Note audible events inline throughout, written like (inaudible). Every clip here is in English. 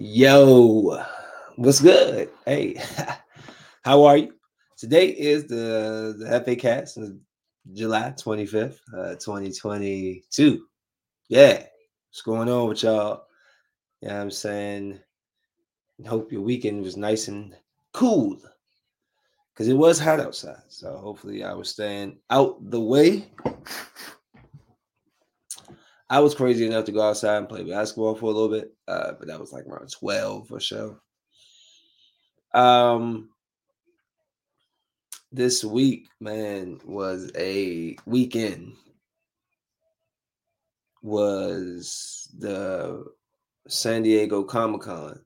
Yo, what's good? Hey, (laughs) how are you? Today is the the FA Cast, July 25th, uh, 2022. Yeah, what's going on with y'all? Yeah, you know I'm saying, hope your weekend was nice and cool because it was hot outside. So hopefully, I was staying out the way. I was crazy enough to go outside and play basketball for a little bit, uh, but that was like around 12 or so. Um, this week, man, was a weekend. Was the San Diego Comic Con.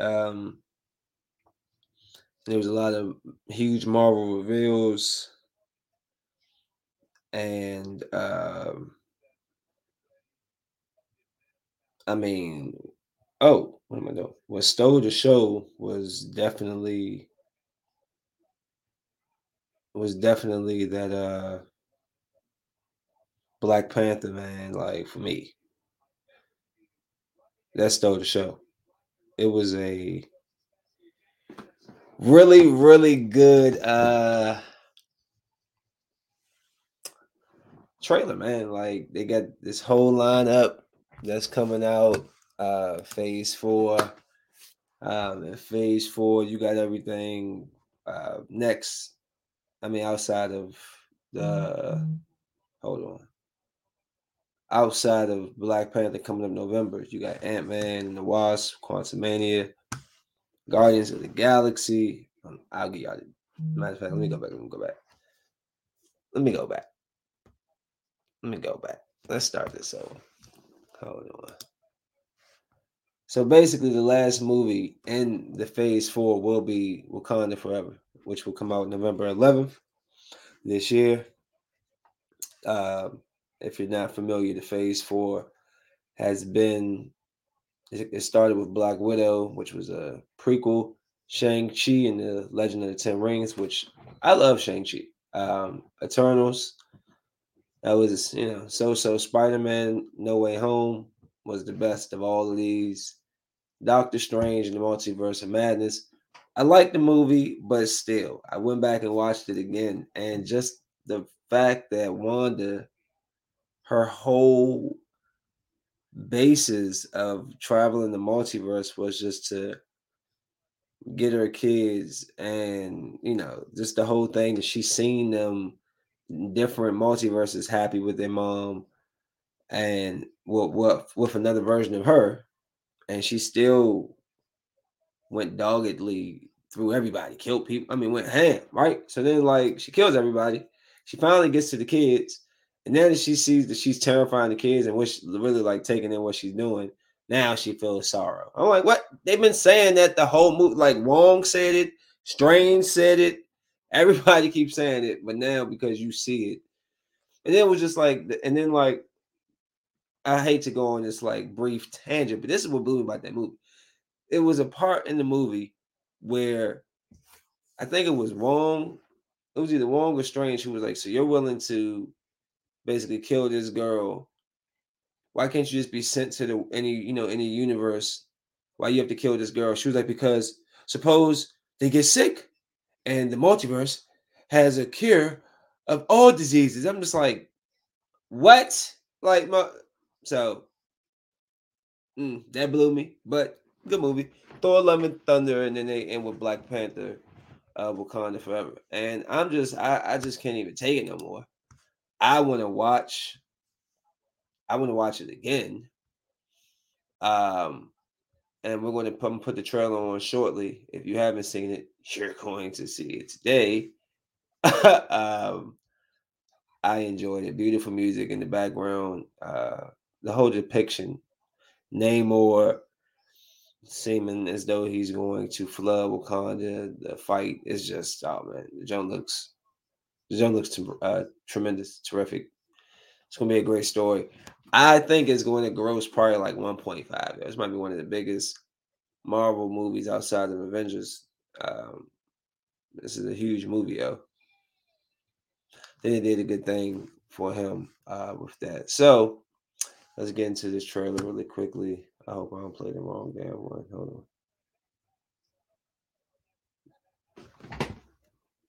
Um, there was a lot of huge Marvel reveals and um, I mean, oh, what am I doing? What stole the show was definitely was definitely that uh Black Panther man, like for me. That stole the show. It was a really, really good uh trailer, man. Like they got this whole lineup that's coming out. Uh phase four. Um and phase four, you got everything uh next. I mean, outside of the mm-hmm. hold on. Outside of Black Panther coming up November, you got Ant-Man and the Wasp, Quantumania, Guardians of the Galaxy. Um, I'll get y'all. Matter of fact, let me go back. Let me go back. Let me go back. Let me go back. Let's start this over. Hold on. So basically, the last movie in the Phase Four will be Wakanda Forever, which will come out November 11th this year. Uh, if you're not familiar, the Phase Four has been. It started with Black Widow, which was a prequel. Shang Chi and the Legend of the Ten Rings, which I love. Shang Chi. Um, Eternals that was you know so so spider-man no way home was the best of all of these. Doctor strange and the multiverse of madness. I liked the movie but still i went back and watched it again and just the fact that wanda her whole basis of traveling the multiverse was just to get her kids and you know just the whole thing that she's seen them different multiverses happy with their mom and what what with another version of her. And she still went doggedly through everybody killed people i mean went ham right? So then like she kills everybody. She finally gets to the kids. And then she sees that she's terrifying the kids and which really like taking in what she's doing. Now she feels sorrow. I'm like what? They've been saying that the whole movie like wong said it strange said it Everybody (laughs) keeps saying it, but now because you see it, and then it was just like, and then like, I hate to go on this like brief tangent, but this is what blew me about that movie. It was a part in the movie where I think it was Wong. It was either Wong or Strange who was like, "So you're willing to basically kill this girl? Why can't you just be sent to the any you know any universe? Why you have to kill this girl?" She was like, "Because suppose they get sick." And the multiverse has a cure of all diseases. I'm just like, what? Like, my, so mm, that blew me, but good movie. Thor, Love and Thunder, and then they end with Black Panther, uh, Wakanda Forever. And I'm just, I, I just can't even take it no more. I want to watch. I want to watch it again. Um, and we're going to put, put the trailer on shortly. If you haven't seen it, you're going to see it today. (laughs) um, I enjoyed it. Beautiful music in the background. Uh, the whole depiction. Namor seeming as though he's going to flood Wakanda. The fight is just oh man, the jump looks the jump looks uh, tremendous, terrific. It's gonna be a great story. I think it's going to gross probably like 1.5. This might be one of the biggest Marvel movies outside of Avengers. Um, this is a huge movie, yo. They did a good thing for him uh, with that. So let's get into this trailer really quickly. I hope I don't play the wrong damn one. Hold on.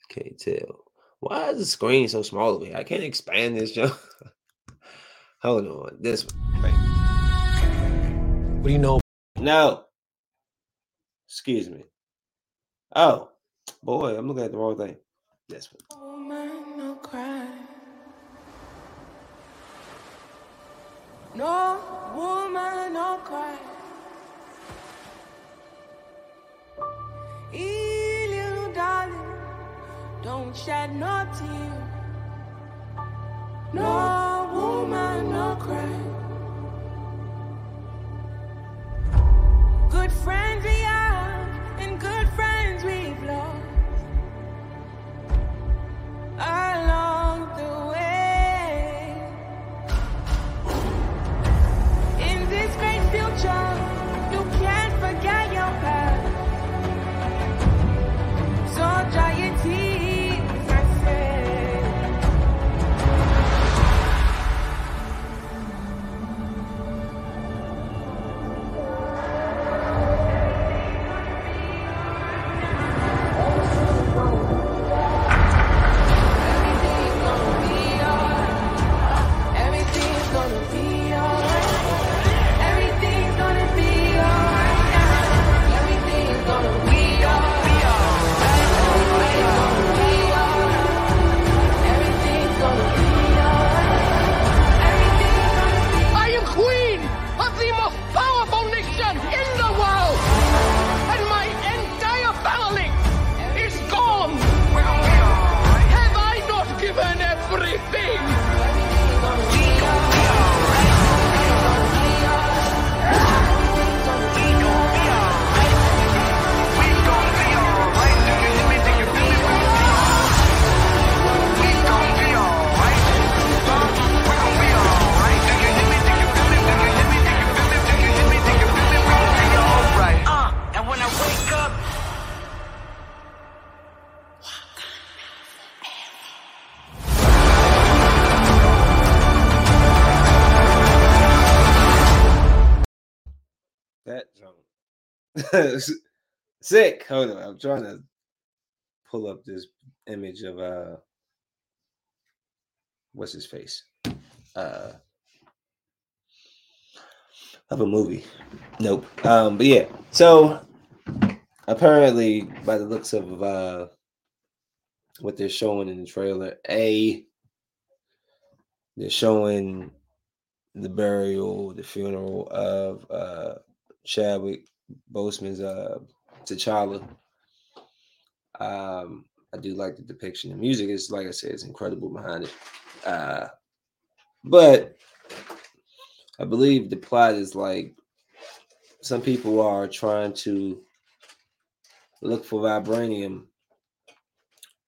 Can't tell. Why is the screen so small over here? I can't expand this. (laughs) Hold on. This one. Right. What do you know? No. Excuse me. Oh, boy, I'm looking at the wrong thing. This one. Woman, no cry. No woman, no cry. Hey, little darling, don't shed no tear. No Good friends (laughs) Sick. Hold on. I'm trying to pull up this image of uh what's his face? Uh of a movie. Nope. Um, but yeah. So apparently by the looks of uh what they're showing in the trailer, A they're showing the burial, the funeral of uh Chadwick Boseman's uh T'Challa. Um, I do like the depiction. The music is, like I said, it's incredible behind it. Uh, but I believe the plot is like some people are trying to look for vibranium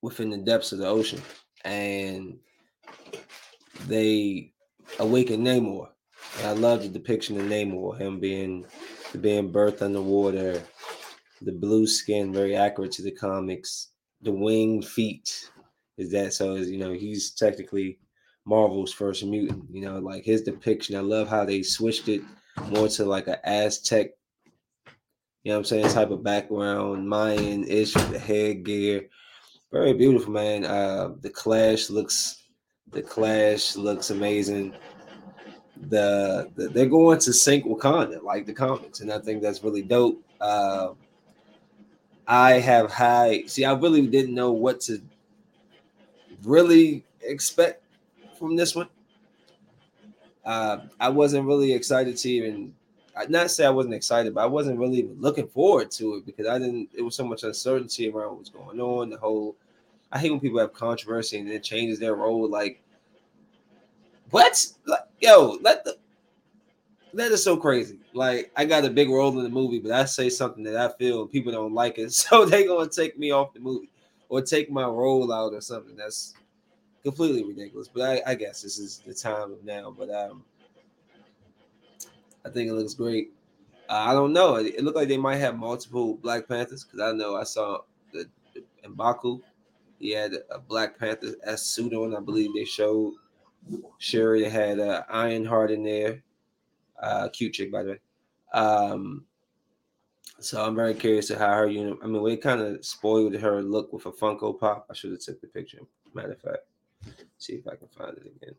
within the depths of the ocean, and they awaken Namor. And I love the depiction of Namor, him being being birthed underwater, the blue skin, very accurate to the comics. The winged feet is that so? Is you know he's technically Marvel's first mutant. You know, like his depiction. I love how they switched it more to like an Aztec. You know what I'm saying? Type of background, Mayan ish the headgear. Very beautiful, man. Uh, the Clash looks, the Clash looks amazing. The, the they're going to sink Wakanda like the comics, and I think that's really dope. Uh, I have high. See, I really didn't know what to really expect from this one. Uh, I wasn't really excited to even. Not say I wasn't excited, but I wasn't really even looking forward to it because I didn't. It was so much uncertainty around what's going on. The whole. I hate when people have controversy and it changes their role. Like, what? Like, yo, let the. That is so crazy. Like, I got a big role in the movie, but I say something that I feel people don't like it, (laughs) so they gonna take me off the movie or take my role out or something. That's completely ridiculous. But I, I guess this is the time of now. But um, I think it looks great. Uh, I don't know. It, it looked like they might have multiple Black Panthers because I know I saw the, the Mbaku. He had a Black Panther as suit on. I believe they showed. They had uh, Ironheart in there. Uh, cute chick, by the way. Um, so I'm very curious to how her unit. I mean, we kind of spoiled her look with a Funko Pop. I should have took the picture. Matter of fact, see if I can find it again.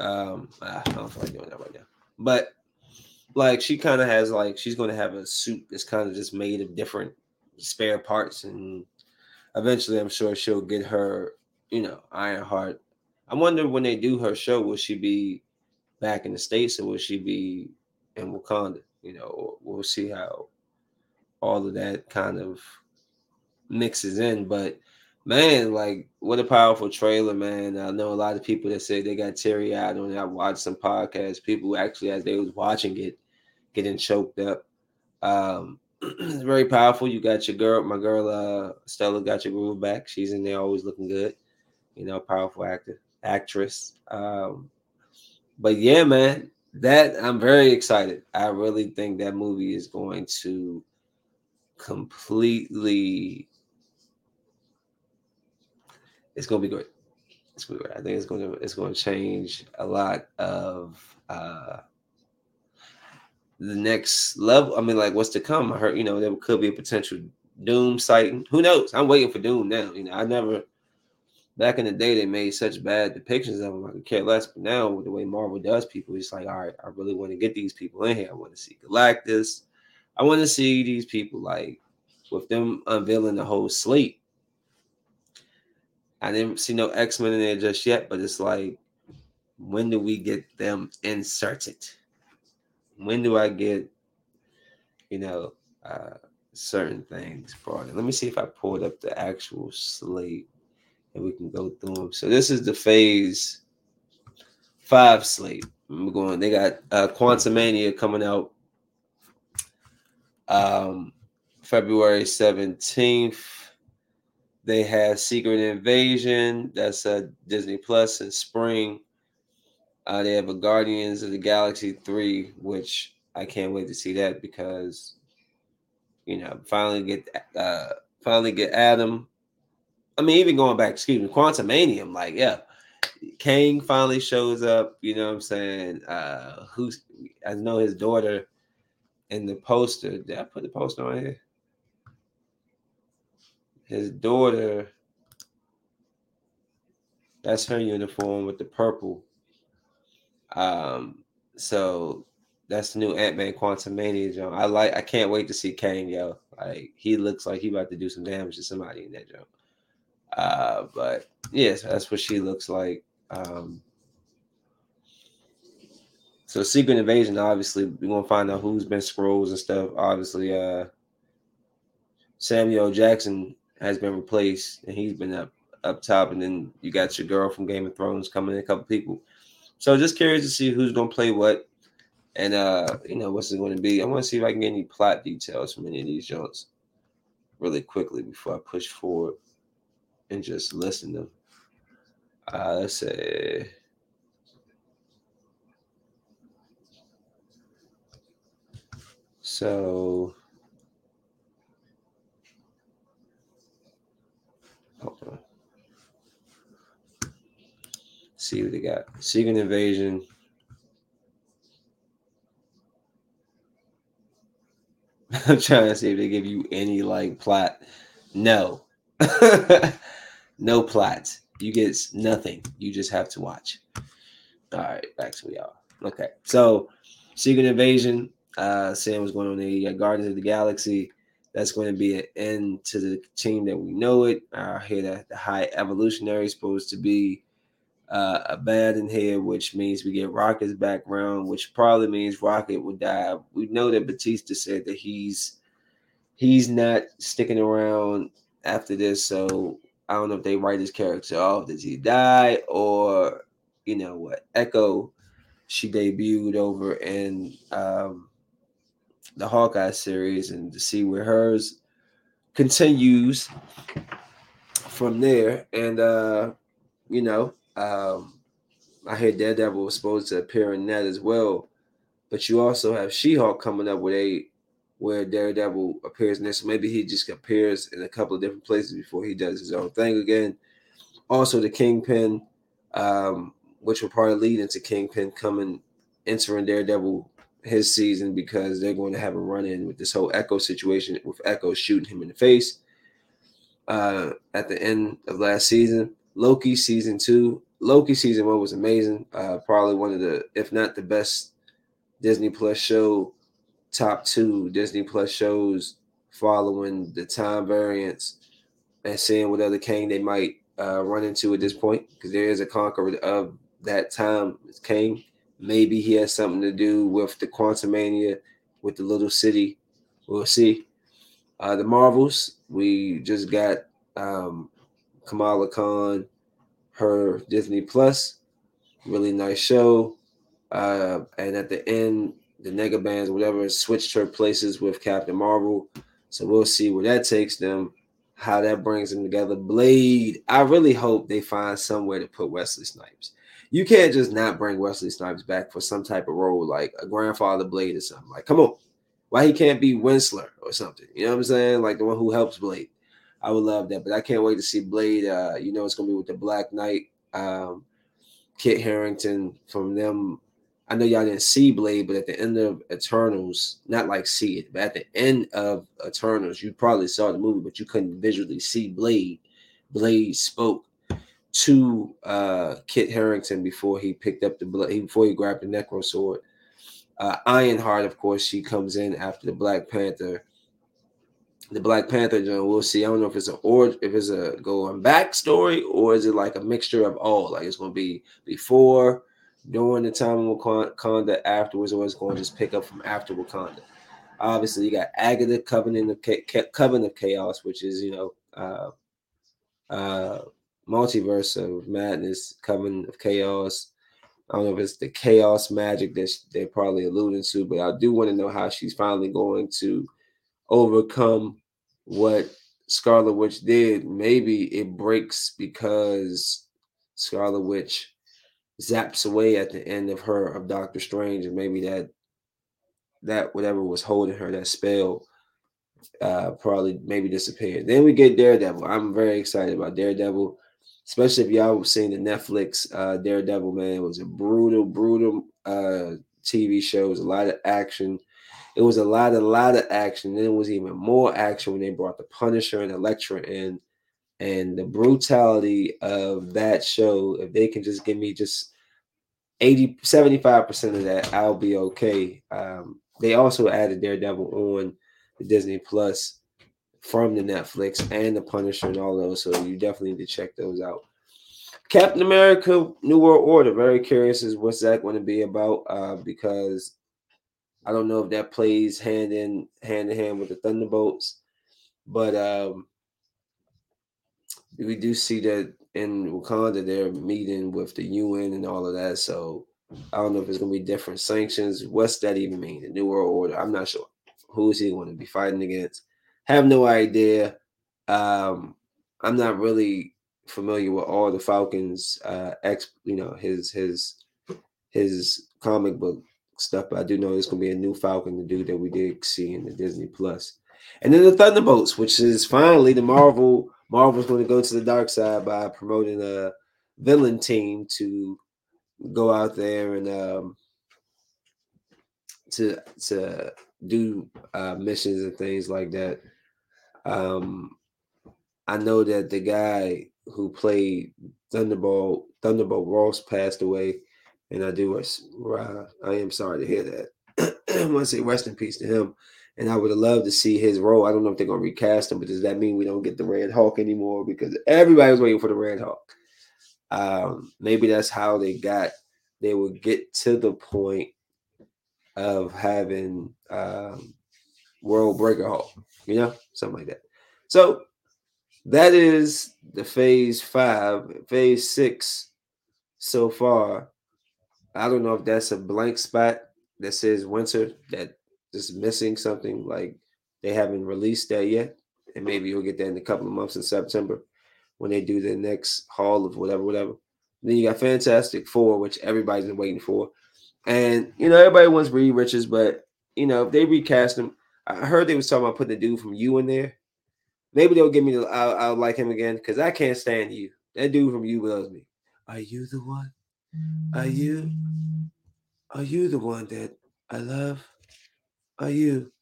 Um, I don't feel like doing that right now. But like, she kind of has like she's going to have a suit that's kind of just made of different spare parts, and eventually, I'm sure she'll get her, you know, Ironheart. I wonder when they do her show, will she be back in the states or will she be in Wakanda? You know, we'll see how all of that kind of mixes in. But man, like what a powerful trailer, man. I know a lot of people that say they got teary eyed on it. I watched some podcasts, people actually as they was watching it, getting choked up. Um (clears throat) it's very powerful. You got your girl, my girl uh Stella got your groove back. She's in there always looking good. You know, powerful actor, actress. Um but yeah, man, that I'm very excited. I really think that movie is going to completely it's gonna be great. It's gonna be great. I think it's gonna it's gonna change a lot of uh the next level. I mean, like what's to come. I heard, you know, there could be a potential Doom sighting. Who knows? I'm waiting for Doom now. You know, I never back in the day they made such bad depictions of them. I could care less. But now with the way Marvel does people, it's like, all right, I really want to get these people in here. I want to see Galactus. I want to see these people like with them unveiling the whole slate. I didn't see no X Men in there just yet, but it's like, when do we get them inserted? When do I get, you know, uh, certain things brought in? Let me see if I pulled up the actual slate and we can go through them. So this is the phase five slate. We're going. They got uh, Quantumania coming out um, February seventeenth. They have Secret Invasion. That's uh, Disney Plus in spring. Uh, they have a Guardians of the Galaxy three, which I can't wait to see that because you know finally get uh finally get Adam I mean, even going back, excuse me, Quantumanium, like, yeah, Kang finally shows up. You know what I'm saying? Uh who's I know his daughter in the poster. Did I put the poster on here? His daughter, that's her uniform with the purple. Um, so that's the new Ant-Man Quantumania jump. I like I can't wait to see Kang, yo. Like he looks like he about to do some damage to somebody in that jump. Uh, but yes, that's what she looks like. Um, so Secret Invasion, obviously, we're gonna find out who's been Skrulls and stuff. Obviously, uh Samuel Jackson has been replaced and he's been up up top, and then you got your girl from Game of Thrones coming in, a couple people. So just curious to see who's gonna play what and uh, you know, what's it gonna be. I want to see if I can get any plot details from any of these joints really quickly before I push forward and just listen to. Uh, let's say. So, hold on. See what they got. Secret Invasion. (laughs) I'm trying to see if they give you any like plot. No. (laughs) no plot. You get nothing. You just have to watch. All right, back to y'all. Okay, so Secret Invasion. Uh, Sam was going on the Guardians of the Galaxy. That's going to be an end to the team that we know it. I hear that the High Evolutionary is supposed to be uh, a bad in here, which means we get Rocket's background, which probably means Rocket would die. We know that Bautista said that he's he's not sticking around after this, so I don't know if they write his character off. Does he die or you know what? Echo, she debuted over in um, the Hawkeye series, and to see where hers continues from there. And uh, you know, um, I hear Daredevil was supposed to appear in that as well. But you also have She-Hulk coming up with a where Daredevil appears next. Maybe he just appears in a couple of different places before he does his own thing again. Also, the Kingpin, um, which will probably lead into Kingpin coming entering Daredevil his season because they're going to have a run in with this whole Echo situation with Echo shooting him in the face uh, at the end of last season. Loki season two. Loki season one was amazing. Uh, probably one of the, if not the best Disney Plus show, top two Disney Plus shows following the time variance and seeing what other Kang they might uh, run into at this point because there is a conqueror of that time king. Maybe he has something to do with the Quantumania, with the little city. We'll see. Uh, the Marvels, we just got um, Kamala Khan, her Disney Plus, really nice show. Uh, and at the end, the nega bands, whatever, switched her places with Captain Marvel. So we'll see where that takes them, how that brings them together. Blade, I really hope they find somewhere to put Wesley Snipes. You can't just not bring Wesley Snipes back for some type of role like a grandfather Blade or something. Like, come on. Why he can't be Whistler or something? You know what I'm saying? Like the one who helps Blade. I would love that, but I can't wait to see Blade. Uh, you know, it's gonna be with the Black Knight, um, Kit Harington from them. I know y'all didn't see Blade, but at the end of Eternals, not like see it, but at the end of Eternals, you probably saw the movie, but you couldn't visually see Blade. Blade spoke to uh, Kit Harington before he picked up the blade, before he grabbed the Necro sword. Uh, Ironheart, of course, she comes in after the Black Panther. The Black Panther, John, we'll see. I don't know if it's a or if it's a going back story or is it like a mixture of all? Like it's going to be before, during the time of Wakanda, afterwards, or it's going to just pick up from after Wakanda. Obviously, you got Agatha, Covenant of Covenant of Chaos, which is you know uh, uh, multiverse of madness, Covenant of Chaos. I don't know if it's the chaos magic that they're probably alluding to, but I do want to know how she's finally going to overcome what Scarlet Witch did. Maybe it breaks because Scarlet Witch zaps away at the end of her of Doctor Strange, and maybe that that whatever was holding her, that spell, uh, probably maybe disappeared. Then we get Daredevil. I'm very excited about Daredevil especially if y'all have seen the Netflix uh, Daredevil, man, it was a brutal, brutal uh, TV show. It was a lot of action. It was a lot, a lot of action. Then it was even more action when they brought the Punisher and Elektra in. And the brutality of that show, if they can just give me just 80, 75% of that, I'll be okay. Um, they also added Daredevil on the Disney Plus from the Netflix and the Punisher and all those. So you definitely need to check those out. Captain America: New World Order. Very curious as what's that going to be about uh, because I don't know if that plays hand in hand in hand with the Thunderbolts, but um, we do see that in Wakanda they're meeting with the UN and all of that. So I don't know if it's going to be different sanctions. What's that even mean? The New World Order. I'm not sure. Who is he going to be fighting against? Have no idea. Um, I'm not really familiar with all the Falcons uh ex you know his his his comic book stuff, but I do know there's gonna be a new Falcon to do that we did see in the Disney Plus. And then the Thunderbolts, which is finally the Marvel Marvel's going to go to the dark side by promoting a villain team to go out there and um to to do uh missions and things like that. Um, I know that the guy who played Thunderbolt Thunderbolt Ross passed away, and I do uh, I am sorry to hear that. I want to say rest in peace to him. And I would have loved to see his role. I don't know if they're gonna recast him, but does that mean we don't get the Red Hulk anymore? Because everybody was waiting for the Red Hulk. Um, maybe that's how they got. They would get to the point of having um, World Breaker Hulk you know, something like that. So that is the phase five, phase six so far. I don't know if that's a blank spot that says winter that is missing something like they haven't released that yet. And maybe you'll get that in a couple of months in September when they do the next haul of whatever, whatever. then you got Fantastic Four, which everybody's been waiting for. And you know, everybody wants Reed Richards, but you know, if they recast him, I heard they was talking about putting the dude from you in there. Maybe they'll give me the I'll, I'll like him again because I can't stand you. That dude from you loves me. Are you the one? Are you? Are you the one that I love are you.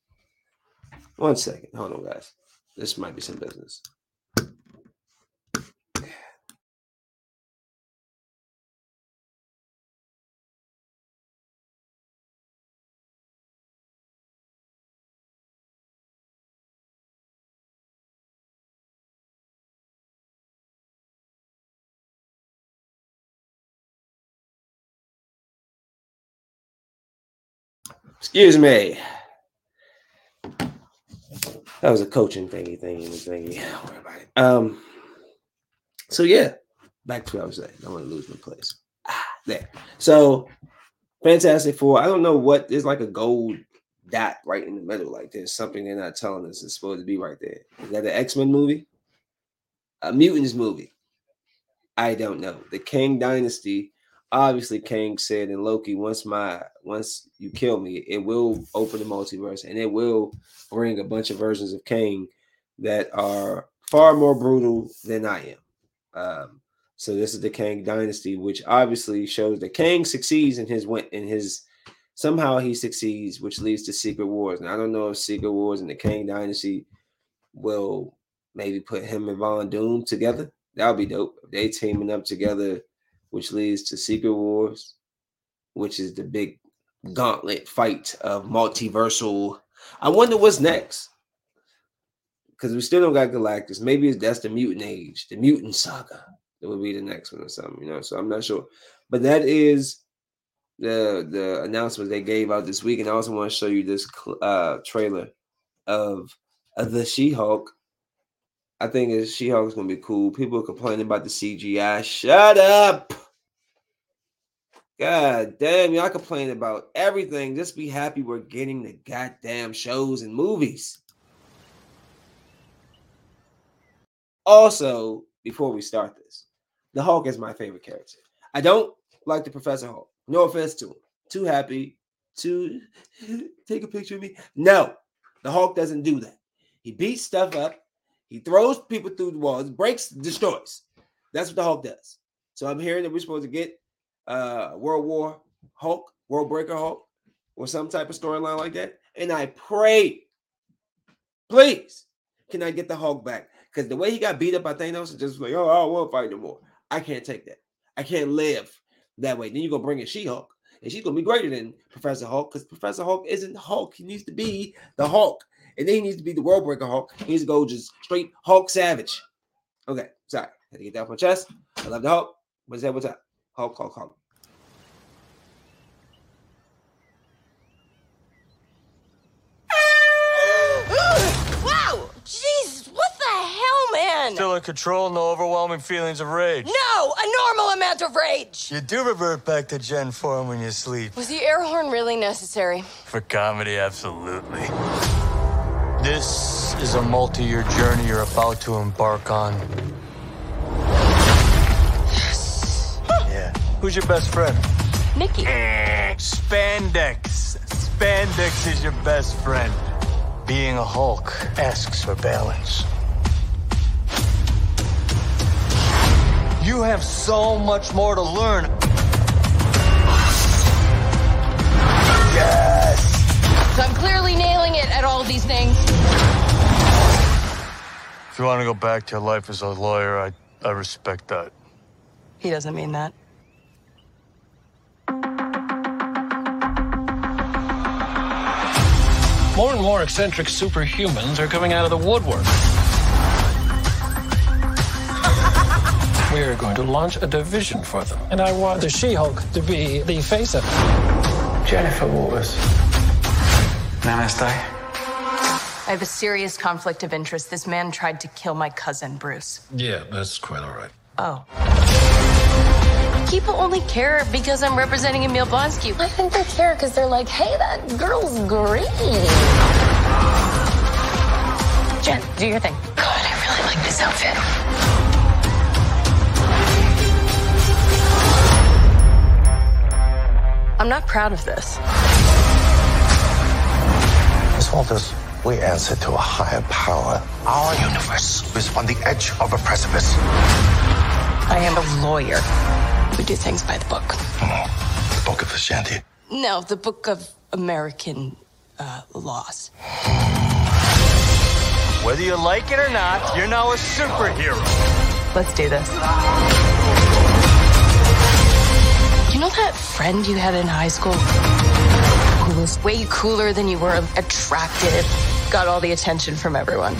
One second. Hold on, guys. This might be some business. Excuse me. That was a coaching thingy, thingy, thingy. Don't worry about it. Um. So yeah, back to what I was saying. I don't want to lose my place. Ah, there. So, Fantastic Four. I don't know what. There's like a gold dot right in the middle. Like there's something they're not telling us is supposed to be right there. Is that an X Men movie? A mutants movie? I don't know. The Kang Dynasty obviously Kang said in Loki, once my once you kill me, it will open the multiverse and it will bring a bunch of versions of Kang that are far more brutal than I am. Um, so this is the Kang dynasty, which obviously shows that Kang succeeds in his went in his somehow he succeeds, which leads to Secret Wars. And I don't know if Secret Wars and the Kang dynasty will maybe put him and Von Doom together. That would be dope. They teaming up together which leads to Secret Wars, which is the big gauntlet fight of multiversal. I wonder what's next. Because we still don't got Galactus. Maybe that's the mutant age, the mutant saga. That would be the next one or something, you know. So I'm not sure. But that is the the announcement they gave out this week. And I also want to show you this uh trailer of, of the She-Hulk. I think She-Hulk is gonna be cool. People are complaining about the CGI. Shut up. God damn, y'all complain about everything. Just be happy we're getting the goddamn shows and movies. Also, before we start this, the Hulk is my favorite character. I don't like the Professor Hulk. No offense to him. Too happy to (laughs) take a picture of me. No, the Hulk doesn't do that. He beats stuff up. He throws people through the walls, breaks, destroys. That's what the Hulk does. So I'm hearing that we're supposed to get uh, World War Hulk, World Breaker Hulk, or some type of storyline like that. And I pray, please, can I get the Hulk back? Because the way he got beat up by Thanos is just like, oh, I don't want to fight no more. I can't take that. I can't live that way. Then you're gonna bring in She-Hulk, and she's gonna be greater than Professor Hulk because Professor Hulk isn't Hulk. He needs to be the Hulk, and then he needs to be the World Breaker Hulk. He needs to go just straight Hulk Savage. Okay, sorry, had to get that off my chest. I love the Hulk. What's that? What's up? Hulk, Hulk, Hulk. wow! Jesus, what the hell, man? Still in control, no overwhelming feelings of rage. No, a normal amount of rage. You do revert back to Jen form when you sleep. Was the air horn really necessary? For comedy, absolutely. This is a multi-year journey you're about to embark on. Who's your best friend? Nikki. Eh, spandex. Spandex is your best friend. Being a Hulk asks for balance. You have so much more to learn. Yes! So I'm clearly nailing it at all these things. If you want to go back to your life as a lawyer, I, I respect that. He doesn't mean that. More and more eccentric superhumans are coming out of the woodwork. We are going to launch a division for them. And I want the She Hulk to be the face of it. Jennifer Walters. Namaste. I have a serious conflict of interest. This man tried to kill my cousin, Bruce. Yeah, that's quite all right. Oh. People only care because I'm representing Emil Blonsky. I think they care because they're like, hey, that girl's great. Jen, do your thing. God, I really like this outfit. I'm not proud of this. Miss Walters, we answer to a higher power. Our universe is on the edge of a precipice. I am a lawyer. We do things by the book. The Book of Ashanti. No, the book of American uh, laws. Whether you like it or not, you're now a superhero. Let's do this. You know that friend you had in high school? Who was way cooler than you were, attractive, got all the attention from everyone.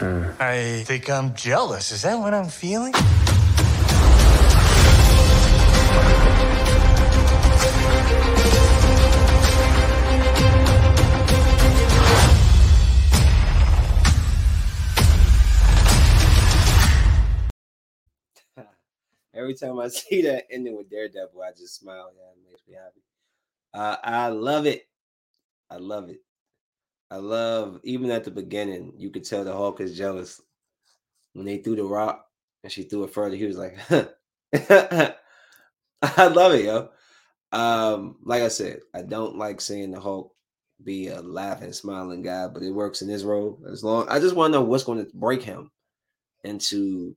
I think I'm jealous. Is that what I'm feeling? (laughs) Every time I (laughs) see that ending with Daredevil, I just smile. Yeah, it makes me happy. Uh, I love it. I love it. I love even at the beginning, you could tell the Hulk is jealous when they threw the rock and she threw it further. He was like, (laughs) I love it, yo. Um, like I said, I don't like seeing the Hulk be a laughing, smiling guy, but it works in his role. As long I just want to know what's going to break him into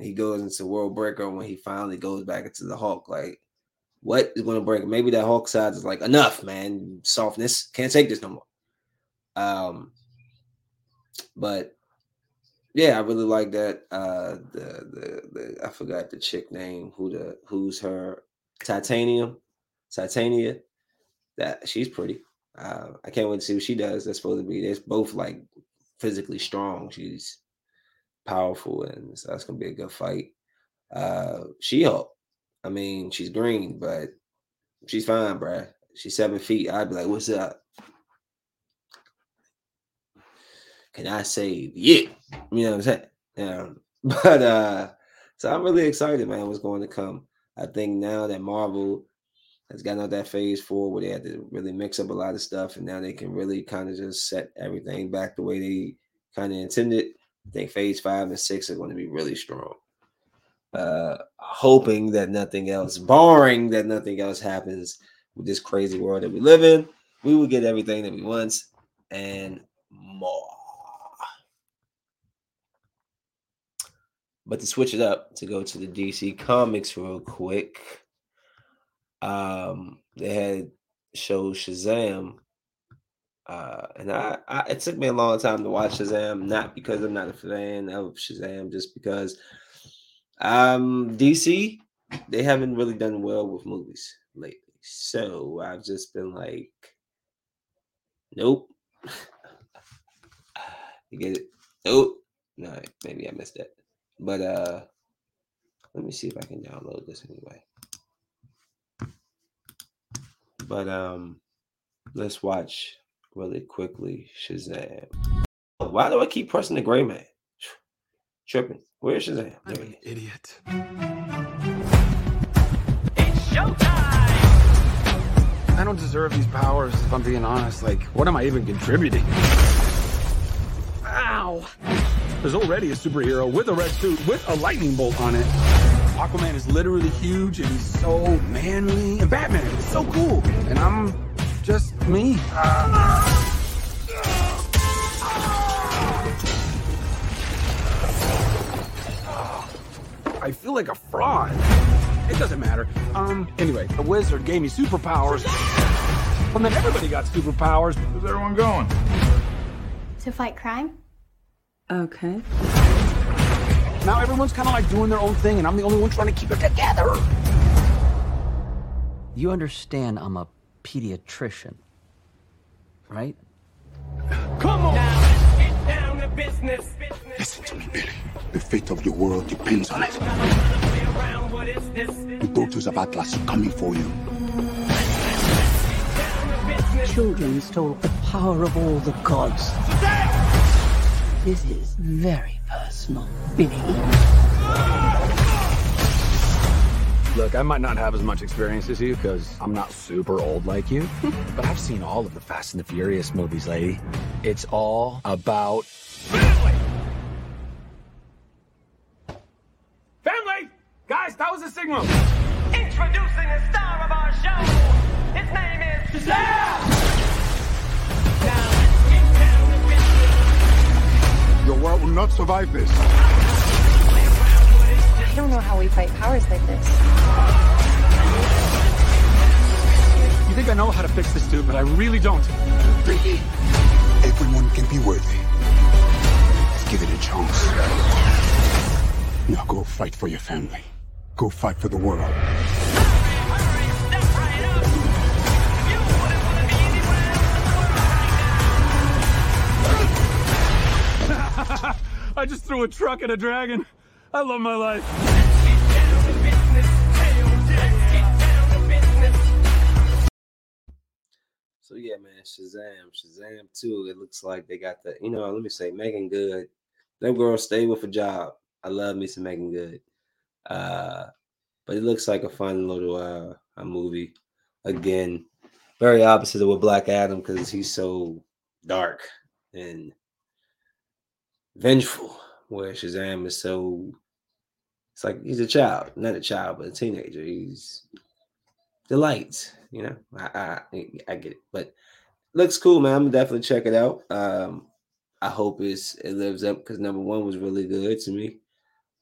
he goes into World Breaker when he finally goes back into the Hulk. Like, what is going to break? Maybe that Hulk side is like enough, man. Softness can't take this no more. Um, but yeah, I really like that. Uh, the, the the I forgot the chick name. Who the who's her Titanium, Titania. That she's pretty. Uh, I can't wait to see what she does. That's supposed to be. They're both like physically strong. She's powerful, and so that's gonna be a good fight. Uh, She Hulk. I mean, she's green, but she's fine, bruh. She's seven feet. I'd be like, "What's up? Can I save you?" You know what I'm saying? Yeah. (laughs) But uh, so I'm really excited, man. What's going to come? I think now that Marvel has gotten out that phase four where they had to really mix up a lot of stuff, and now they can really kind of just set everything back the way they kind of intended. I think phase five and six are going to be really strong. Uh, hoping that nothing else, barring that nothing else happens with this crazy world that we live in, we will get everything that we want and more. But to switch it up, to go to the DC comics real quick, um, they had show Shazam uh, and I, I, it took me a long time to watch Shazam, not because I'm not a fan of Shazam, just because um DC they haven't really done well with movies lately. So I've just been like, nope. (laughs) you get it? Nope. No, maybe I missed that. But uh let me see if I can download this anyway. But um let's watch really quickly. Shazam. Why do I keep pressing the gray man? Tripping. Where's Shazam? I'm an idiot. It's showtime. I don't deserve these powers, if I'm being honest. Like, what am I even contributing? Ow! There's already a superhero with a red suit with a lightning bolt on it. Aquaman is literally huge and he's so manly. And Batman is so cool. And I'm just me. I feel like a fraud. It doesn't matter. Um, anyway, the wizard gave me superpowers. And then everybody got superpowers. Where's everyone going? To fight crime? Okay. Now everyone's kind of like doing their own thing, and I'm the only one trying to keep it together. You understand I'm a pediatrician, right? Come on! Now, get down to business. Listen to me, Billy. The fate of your world depends on it. The daughters of Atlas are coming for you. Children stole the power of all the gods. This is very personal, Billy. Look, I might not have as much experience as you because I'm not super old like you, (laughs) but I've seen all of the Fast and the Furious movies, lady. It's all about family. Not survive this. I don't know how we fight powers like this. You think I know how to fix this dude, but I really don't. Billy, everyone can be worthy. Let's give it a chance. Now go fight for your family. Go fight for the world. I just threw a truck at a dragon. I love my life. So yeah, man, Shazam, Shazam 2. It looks like they got the, you know, let me say, Meagan Good. Them girls stay with a job. I love me some Meagan Good. Uh, but it looks like a fun little uh a movie. Again, very opposite of what Black Adam because he's so dark and vengeful, where Shazam is so it's like he's a child, not a child, but a teenager. He's delights, you know. I I, I get it, but looks cool, man. I'm definitely check it out. Um, I hope it's it lives up because number one was really good to me.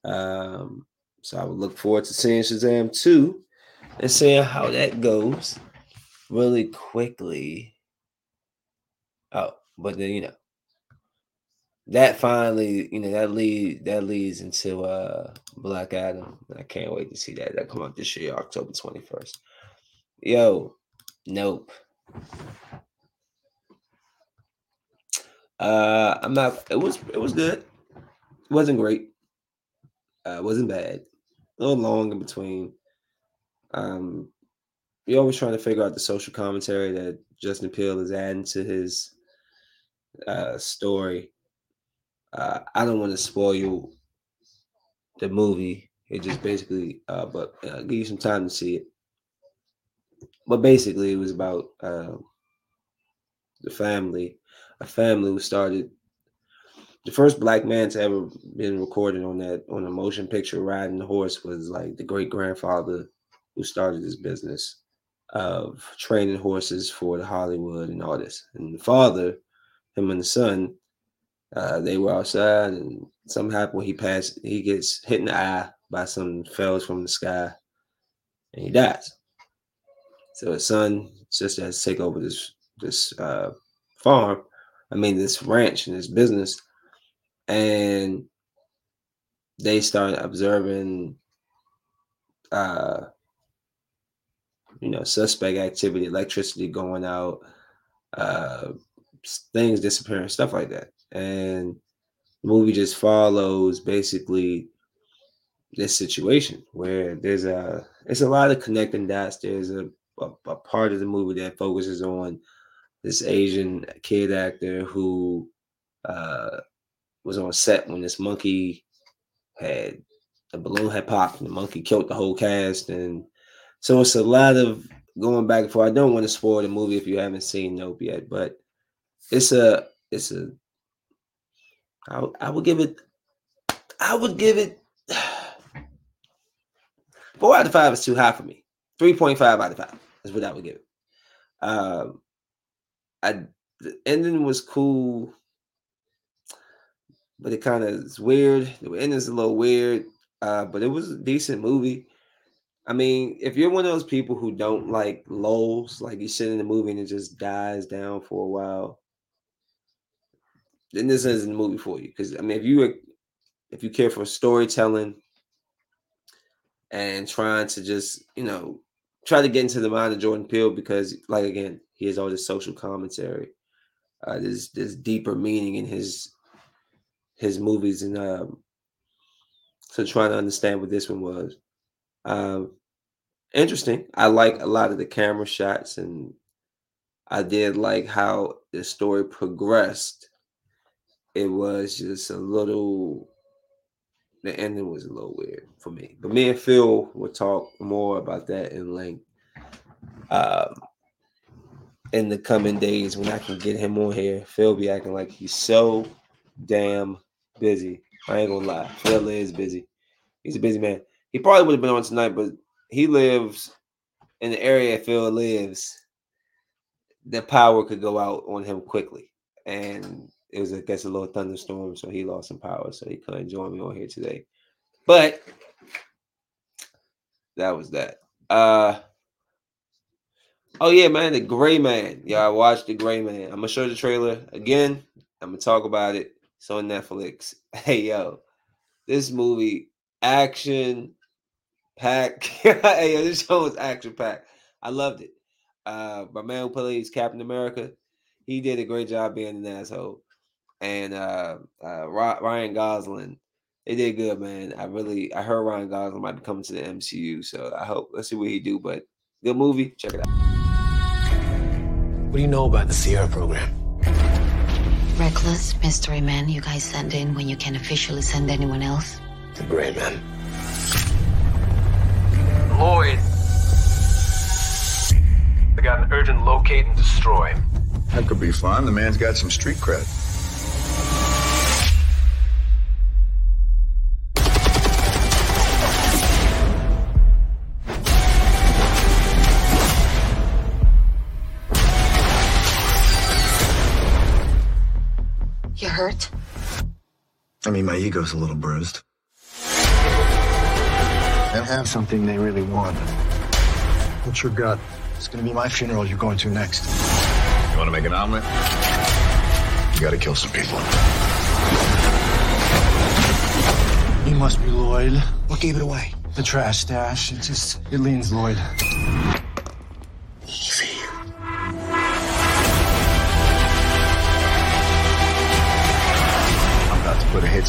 Um, so I would look forward to seeing Shazam 2 and seeing how that goes really quickly. Oh, but then you know that finally, you know, that lead that leads into uh Black Adam. I can't wait to see that. That come out this year, October 21st. Yo, nope. Uh I'm not it was it was good. It wasn't great. Uh it wasn't bad. A little long in between. Um you're always trying to figure out the social commentary that Justin Peele is adding to his uh story. Uh I don't want to spoil you the movie. It just basically uh but uh, give you some time to see it. But basically it was about uh, the family a family who started the first black man to ever been recorded on that on a motion picture riding the horse was like the great grandfather who started this business of training horses for the Hollywood and all this. And the father, him and the son, uh, they were outside and something happened when he passed, he gets hit in the eye by some fells from the sky and he dies. So his son, sister has to take over this this uh, farm I mean, this ranch and this business, and they start observing, uh, you know, suspect activity, electricity going out, uh, things disappearing, stuff like that. And the movie just follows basically this situation where there's a it's a lot of connecting dots. There's a, a, a part of the movie that focuses on this Asian kid actor who uh, was on set when this monkey had the balloon had popped and the monkey killed the whole cast and so it's a lot of going back and forth. I don't want to spoil the movie if you haven't seen Nope yet, but it's a it's a I, I would give it I would give it (sighs) four out of five is too high for me. 3.5 out of five is what I would give it. Um, I the ending was cool, but it kind of is weird. The ending's a little weird, uh, but it was a decent movie. I mean, if you're one of those people who don't like lulls, like you sit in the movie and it just dies down for a while, then this isn't the movie for you. Because I mean, if you if you care for storytelling and trying to just you know try to get into the mind of Jordan Peele, because like again, he has all this social commentary. Uh, there's there's deeper meaning in his his movies, and um, so trying to understand what this one was. Um, interesting. I like a lot of the camera shots, and I did like how the story progressed. It was just a little. The ending was a little weird for me, but me and Phil will talk more about that in length. Um, in the coming days when I can get him on here. Phil be acting like he's so damn busy. I ain't gonna lie. Phil is busy. He's a busy man. He probably would have been on tonight, but he lives in the area Phil lives. The power could go out on him quickly. And it was, guess, a little thunderstorm, so he lost some power, so he couldn't join me on here today. But that was that. Uh Oh yeah, man, the Gray Man. Yeah, I watched the Gray Man. I'm gonna show the trailer again. I'm gonna talk about it. It's on Netflix. (laughs) Hey yo, this movie action pack. (laughs) hey yo, this show was action pack. I loved it. Uh, my man who plays Captain America, he did a great job being an asshole. And uh, uh, Ryan Gosling, they did good, man. I really, I heard Ryan Gosling might be coming to the MCU, so I hope let's see what he do. But good movie, check it out. What do you know about the Sierra program? Reckless mystery man you guys send in when you can officially send anyone else. The Gray Man. Lloyd. I got an urgent locate and destroy. That could be fun. The man's got some street cred. I mean, my ego's a little bruised. They have something they really want. What's your gut? It's gonna be my funeral you're going to next. You wanna make an omelet? You gotta kill some people. You must be Lloyd. What gave it away? The trash stash. It just, it leans Lloyd.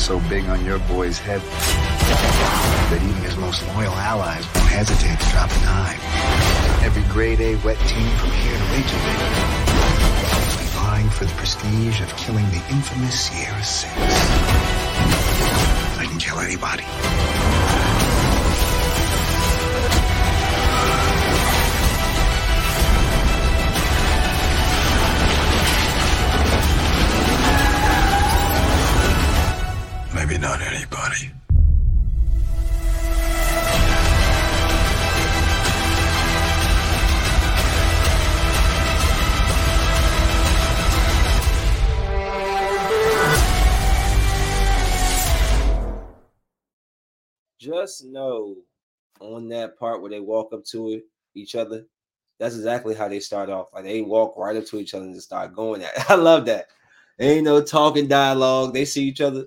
So big on your boy's head that even his most loyal allies won't hesitate to drop a dime. Every grade A wet team from here to Reykjavik be vying for the prestige of killing the infamous Sierra Six. I can kill anybody. Maybe not anybody. just know on that part where they walk up to each other, that's exactly how they start off. Like they walk right up to each other and just start going at it. (laughs) I love that. ain't no talking dialogue. They see each other.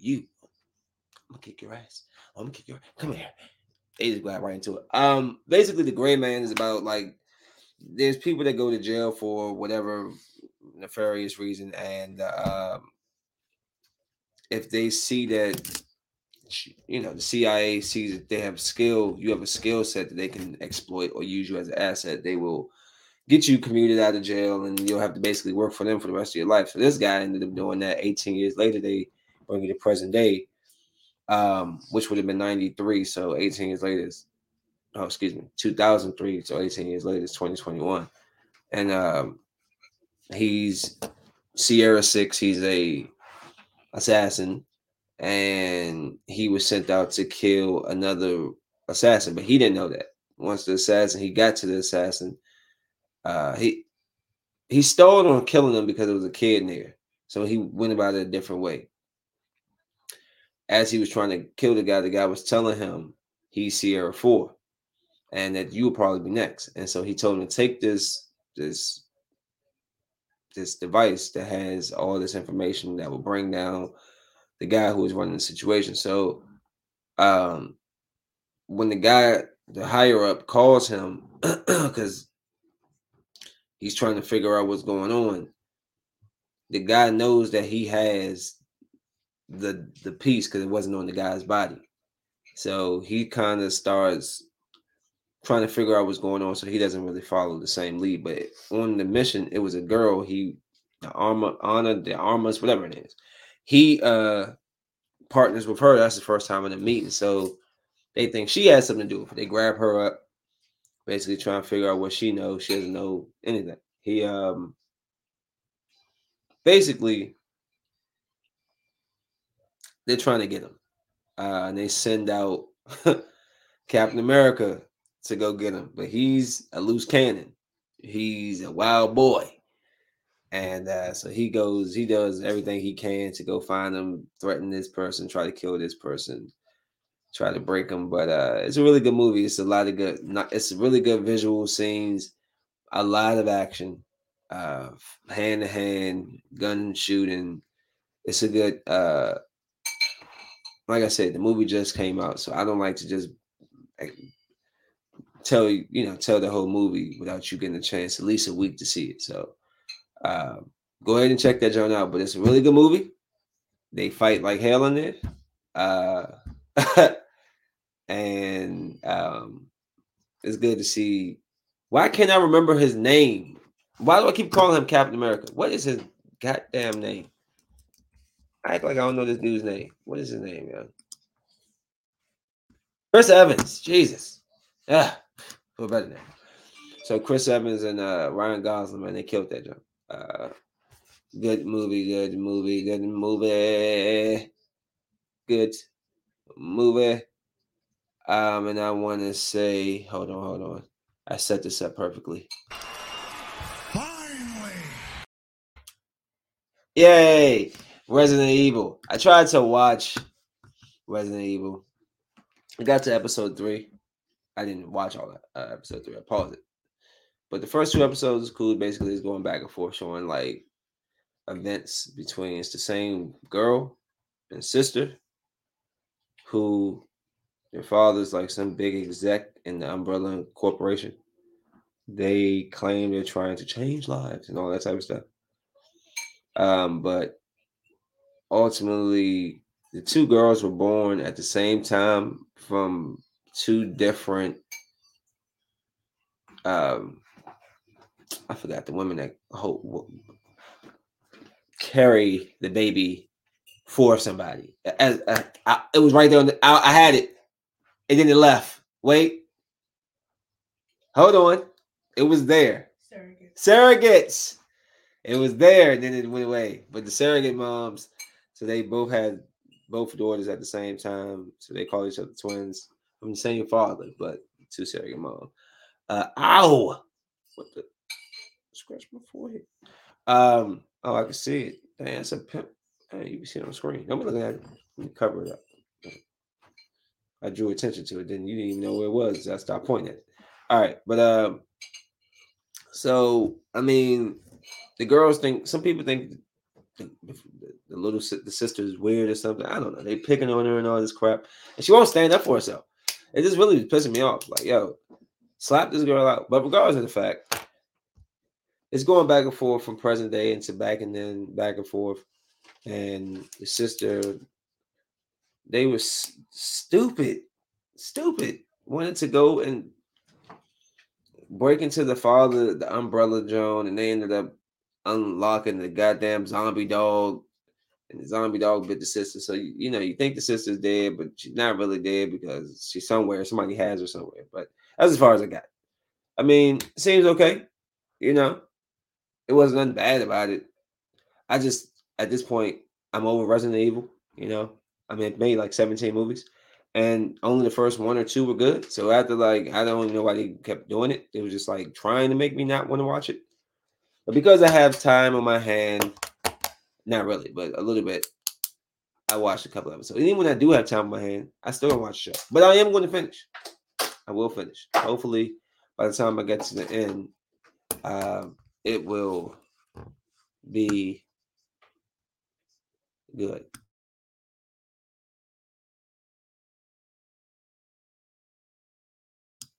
You. I'm gonna kick your ass. I'm gonna kick your come here. They just go right into it. Um, basically, the gray man is about like there's people that go to jail for whatever nefarious reason, and um, if they see that you know the CIA sees that they have skill, you have a skill set that they can exploit or use you as an asset, they will get you commuted out of jail and you'll have to basically work for them for the rest of your life. So this guy ended up doing that 18 years later. They bring you to present day, um, which would have been 93. So 18 years later is oh excuse me, 2003. So 18 years later is 2021. And um he's Sierra Six, he's a assassin and he was sent out to kill another assassin, but he didn't know that. Once the assassin, he got to the assassin, uh, he he stalled on killing him because there was a kid there, so he went about it a different way. As he was trying to kill the guy, the guy was telling him he's Sierra Four, and that you will probably be next. And so he told him to take this this this device that has all this information that will bring down the guy who is running the situation. So um when the guy, the higher up calls him (clears throat) because he's trying to figure out what's going on, the guy knows that he has the the piece because it wasn't on the guy's body. So he kind of starts trying to figure out what's going on. So he doesn't really follow the same lead. But on the mission, it was a girl. He the armor honor, the armors, whatever it is he uh partners with her. That's the first time in the meeting. So they think she has something to do with it. They grab her up, basically trying to figure out what she knows. She doesn't know anything. He um basically they're trying to get him. Uh, and they send out (laughs) Captain America to go get him, but he's a loose cannon. He's a wild boy. And uh, so he goes, he does everything he can to go find them, threaten this person, try to kill this person, try to break them. But uh, it's a really good movie. It's a lot of good. Not, it's really good visual scenes, a lot of action, hand to hand gun shooting. It's a good. Uh, like I said, the movie just came out, so I don't like to just like, tell you, you know, tell the whole movie without you getting a chance, at least a week to see it. So uh, go ahead and check that joint out. But it's a really good movie. They fight like hell in it. Uh, (laughs) and um, it's good to see. Why can't I remember his name? Why do I keep calling him Captain America? What is his goddamn name? I act like I don't know this dude's name. What is his name, man? Chris Evans. Jesus. Yeah. Feel better now. So Chris Evans and uh, Ryan Gosling, man, they killed that jump. Uh, good movie, good movie, good movie, good movie. Um, and I want to say, hold on, hold on. I set this up perfectly. Finally. Yay! Resident Evil. I tried to watch Resident Evil. I got to episode three. I didn't watch all that uh, episode three. I paused it. But the first two episodes is cool. Basically, it's going back and forth, showing like events between it's the same girl and sister who their father's like some big exec in the umbrella corporation. They claim they're trying to change lives and all that type of stuff. Um, but ultimately, the two girls were born at the same time from two different. Um, I forgot the women that hold, carry the baby for somebody. As, as I, it was right there on the. I, I had it and then it left. Wait. Hold on. It was there. Surrogates. Surrogates. It was there, and then it went away. But the surrogate moms, so they both had both daughters at the same time. So they call each other twins I'm the same father, but two surrogate moms. Uh, ow! What the? Scratch my forehead. Um. Oh, I can see it. Damn, that's a pimp. You can see it on the screen. I'm looking at it. Let me cover it up. I drew attention to it. Then you didn't even know where it was. I stopped pointing at it. All right, but um, so I mean, the girls think some people think the, little the sister is weird or something. I don't know. They picking on her and all this crap, and she won't stand up for herself. It just really pissing me off. Like, yo, slap this girl out. But regardless of the fact, it's going back and forth from present day into back and then back and forth. And the sister they were s- stupid, stupid. Wanted to go and break into the father, the umbrella Joan, and they ended up unlocking the goddamn zombie dog. And the zombie dog bit the sister. So you, you know, you think the sister's dead, but she's not really dead because she's somewhere. Somebody has her somewhere. But that's as far as I got. I mean, seems okay. You know, it wasn't nothing bad about it. I just at this point, I'm over Resident Evil. You know, I mean, it made like 17 movies, and only the first one or two were good. So after like, I don't even know why they kept doing it. It was just like trying to make me not want to watch it. But because I have time on my hand, not really, but a little bit, I watched a couple episodes. And even when I do have time on my hand, I still don't watch the show. But I am going to finish. I will finish. Hopefully, by the time I get to the end, uh, it will be good.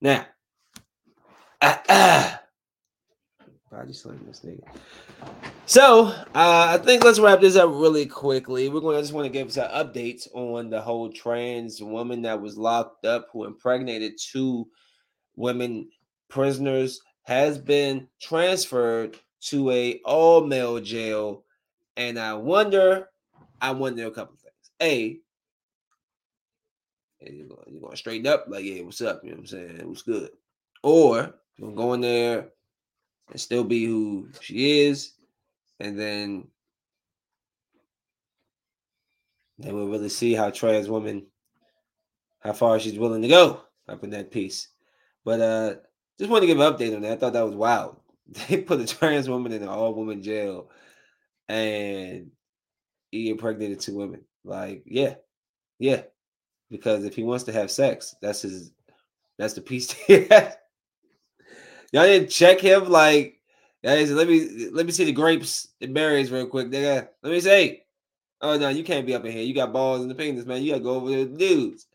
Now, (clears throat) ah, ah. Body slam this nigga. So uh, I think let's wrap this up really quickly. We're going to just want to give some updates on the whole trans woman that was locked up who impregnated two women prisoners has been transferred to a all male jail, and I wonder, I wonder a couple things. A, and you're going, you're straighten up, like, yeah, what's up? You know what I'm saying? It was good. Or you're going there and still be who she is, and then then we'll really see how trans woman, how far she's willing to go up in that piece. But uh just want to give an update on that. I thought that was wild. (laughs) They put a trans woman in an all woman jail and he impregnated two women. Like, yeah, yeah, because if he wants to have sex, that's his that's the piece. (laughs) Y'all didn't check him like. Let me let me see the grapes and berries real quick, nigga. Let me see. Oh no, you can't be up in here. You got balls in the penis, man. You gotta go over the dudes.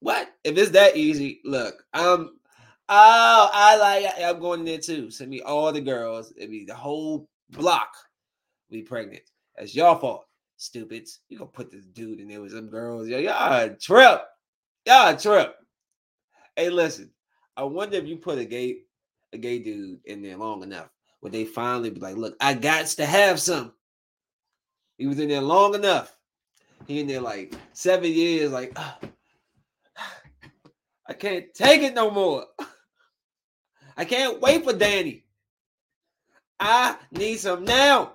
What? If it's that easy, look, I'm oh, I like I'm going there too. Send me all the girls. It'd be the whole block be pregnant. That's your fault, stupids. You gonna put this dude in there with some girls. Yo, y'all trip. Y'all trip. Hey, listen. I wonder if you put a gay a gay dude in there long enough, would they finally be like, look, I got to have some. He was in there long enough. He in there like seven years, like "Ah, I can't take it no more. I can't wait for Danny. I need some now.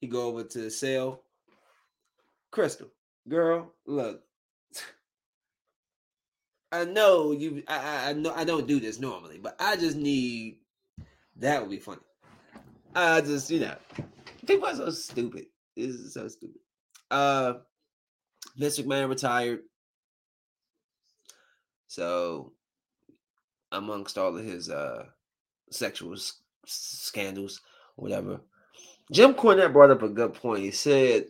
He go over to the cell. Crystal, girl, look. I know you. I, I know I don't do this normally, but I just need. That would be funny. I just you know, people are so stupid. This is so stupid. Uh, Vince McMahon retired. So, amongst all of his uh sexual s- scandals, whatever, Jim Cornette brought up a good point. He said,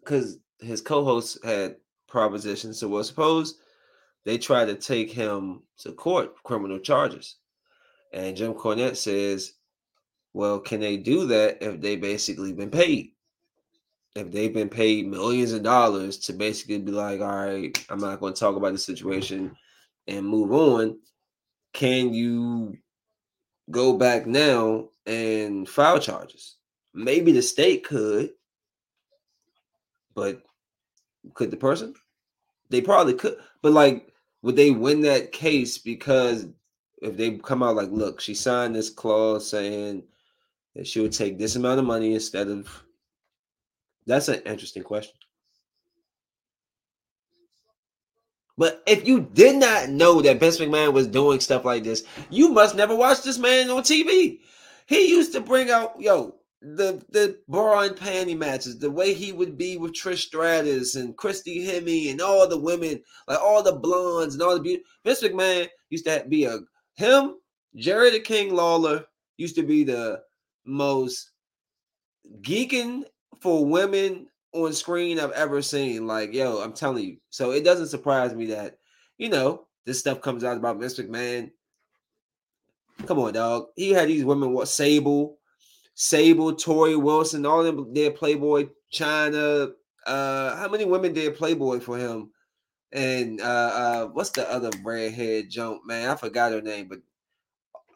because his co-host had propositions, so well, suppose they try to take him to court criminal charges, and Jim Cornette says, well, can they do that if they basically been paid? If they've been paid millions of dollars to basically be like, all right, I'm not going to talk about the situation and move on, can you go back now and file charges? Maybe the state could, but could the person? They probably could, but like, would they win that case because if they come out like, look, she signed this clause saying that she would take this amount of money instead of that's an interesting question. But if you did not know that Vince McMahon was doing stuff like this, you must never watch this man on TV. He used to bring out, yo, the the bra and panty matches, the way he would be with Trish Stratus and Christy Hemme and all the women, like all the blondes and all the beauty. Vince McMahon used to be a him, Jerry the King Lawler used to be the most geeking for women on screen I've ever seen. Like, yo, I'm telling you. So it doesn't surprise me that, you know, this stuff comes out about Vince McMahon. Come on, dog. He had these women, what Sable, Sable, Torrie Wilson, all them did Playboy, Chyna. Uh, how many women did Playboy for him? And uh, uh, what's the other redhead jump, man? I forgot her name, but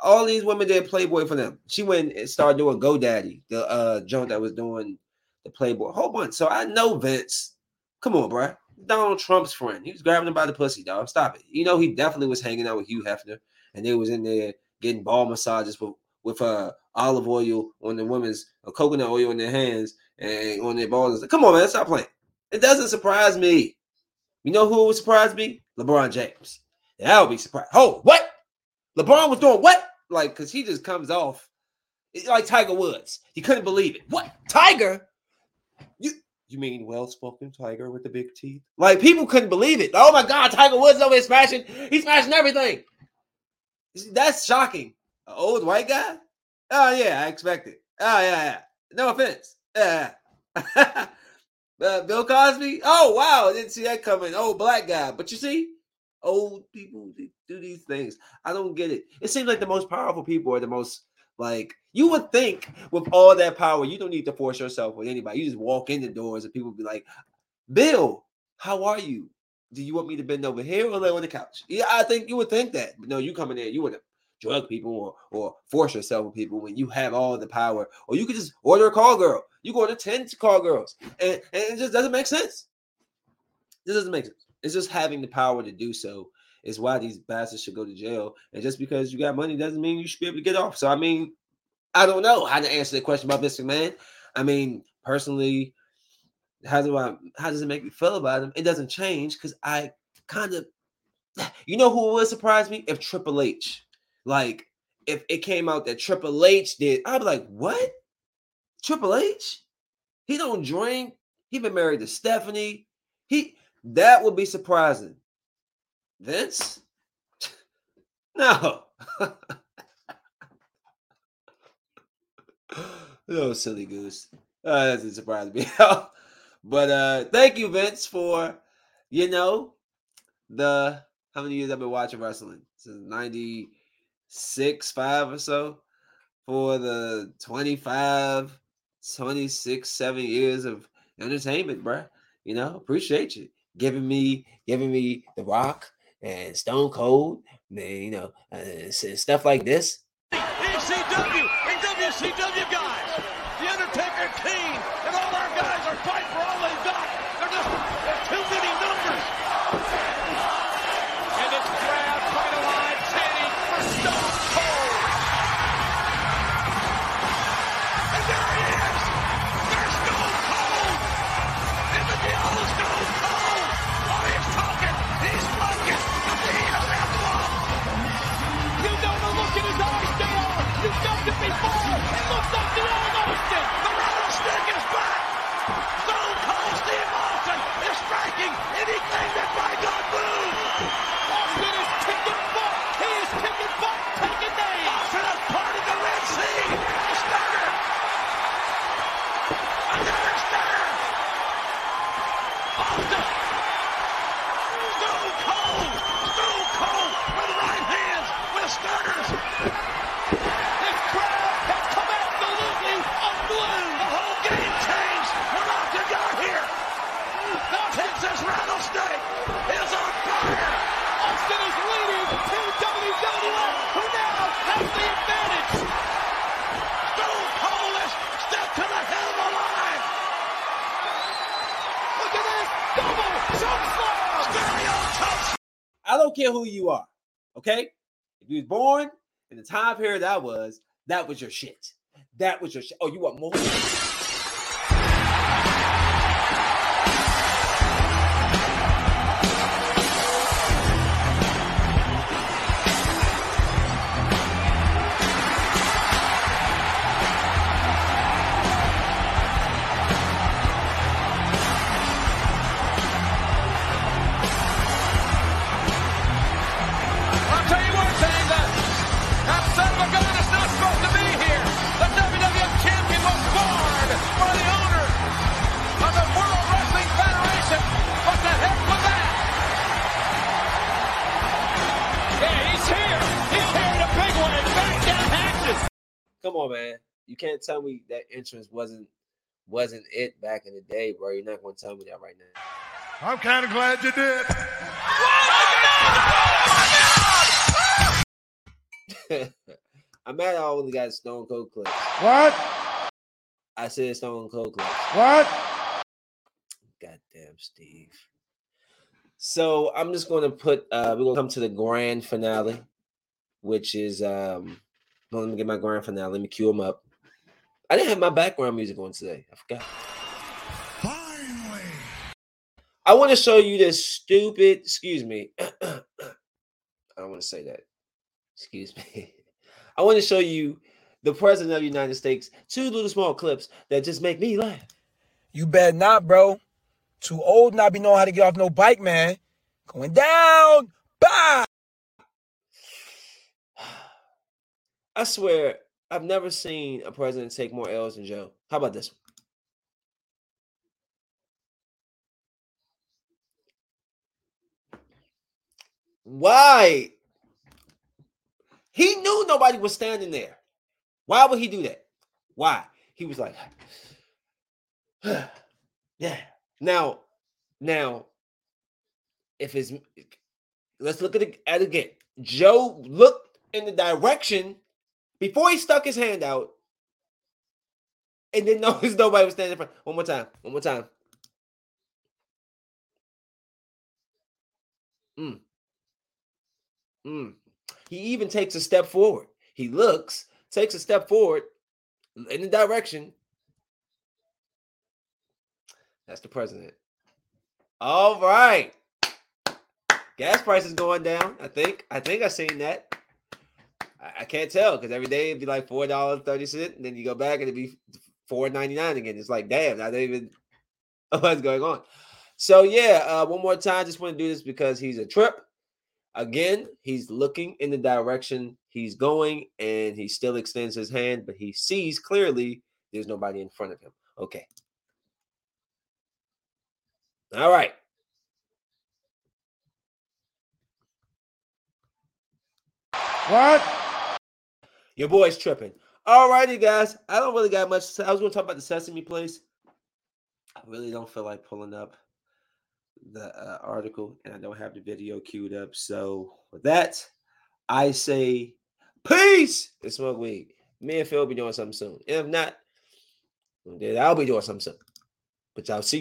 all these women did Playboy for them. She went and started doing GoDaddy, the uh junk that was doing the Playboy. A whole bunch. So I know Vince. Come on, bro. Donald Trump's friend. He was grabbing him by the pussy, dog. Stop it. You know he definitely was hanging out with Hugh Hefner, and they was in there getting ball massages with with uh olive oil on the women's uh, coconut oil in their hands and on their balls. Come on, man. Stop playing. It doesn't surprise me. You know who would surprise me? LeBron James. That would be surprised. Oh, what? LeBron was doing what? Like, because he just comes off it's like Tiger Woods. He couldn't believe it. What? Tiger? You you mean well-spoken Tiger with the big teeth? Like people couldn't believe it. Oh my God, Tiger Woods over here smashing. He's smashing everything. That's shocking. Old white guy? Oh yeah, I expect it. Oh yeah, yeah. No offense. Yeah. (laughs) Uh, Bill Cosby. Oh wow, I didn't see that coming. Oh, black guy. But you see, old people do these things. I don't get it. It seems like the most powerful people are the most like you would think with all that power, you don't need to force yourself with anybody. You just walk in the doors and people be like, Bill, how are you? Do you want me to bend over here or lay on the couch? Yeah, I think you would think that. But no, you come in there, you would drug people or, or force yourself with people when you have all the power. Or you could just order a call girl. You go to 10 call girls. And, and it just doesn't make sense. This doesn't make sense. It's just having the power to do so is why these bastards should go to jail. And just because you got money doesn't mean you should be able to get off. So I mean, I don't know how to answer the question about Mr. Man. I mean, personally, how do I how does it make me feel about him? It doesn't change because I kind of (sighs) you know who would surprise me? If Triple H, like if it came out that Triple H did, I'd be like, what? Triple H? He don't drink. He been married to Stephanie. He That would be surprising. Vince? (laughs) No. (laughs) no, silly goose. Uh, that doesn't surprise me. (laughs) but uh thank you, Vince, for you know the how many years I've been watching wrestling? Since 96, 5 or so. For the 25, 26, 7 years of entertainment, bruh. You know, appreciate you giving me giving me the rock and Stone Cold, man, you know, uh, stuff like this. ECW and WCW guys, The Undertaker, Kane, and all our guys are fighting for don't care who you are. Okay? If you was born in the time period that was, that was your shit. That was your shit. Oh, you want more? Can't tell me that entrance wasn't wasn't it back in the day, bro. You're not gonna tell me that right now. I'm kind of glad you did. (laughs) I'm mad I only got Stone Cold clips. What? I said Stone Cold clips. What? Goddamn, Steve. So I'm just going to put. uh We're going to come to the grand finale, which is. um well, Let me get my grand finale. Let me cue them up. I didn't have my background music on today. I forgot. Finally. I want to show you this stupid. Excuse me. (clears throat) I don't want to say that. Excuse me. (laughs) I want to show you the president of the United States. Two little small clips that just make me laugh. You bet not, bro. Too old not be knowing how to get off no bike, man. Going down. Bye. (sighs) I swear, I've never seen a president take more L's than Joe. How about this one? Why? He knew nobody was standing there. Why would he do that? Why? He was like, (sighs) yeah. Now, now, if it's let's look at it at it again. Joe looked in the direction before he stuck his hand out and didn't (laughs) notice nobody was standing in front. One more time. One more time. Mm. Mm. He even takes a step forward. He looks, takes a step forward in the direction. That's the president. All right. Gas prices going down. I think. I think I seen that. I, I can't tell because every day it'd be like four dollars thirty cent, and then you go back and it'd be four ninety nine again. It's like damn, I don't even (laughs) what's going on. So yeah, uh, one more time, just want to do this because he's a trip. Again, he's looking in the direction he's going, and he still extends his hand, but he sees clearly there's nobody in front of him. Okay. All right. What? Your boy's tripping. All righty, guys. I don't really got much. I was going to talk about the Sesame Place. I really don't feel like pulling up the uh, article, and I don't have the video queued up. So with that, I say peace and smoke weed. Me and Phil will be doing something soon. If not, then I'll be doing something soon. But y'all see.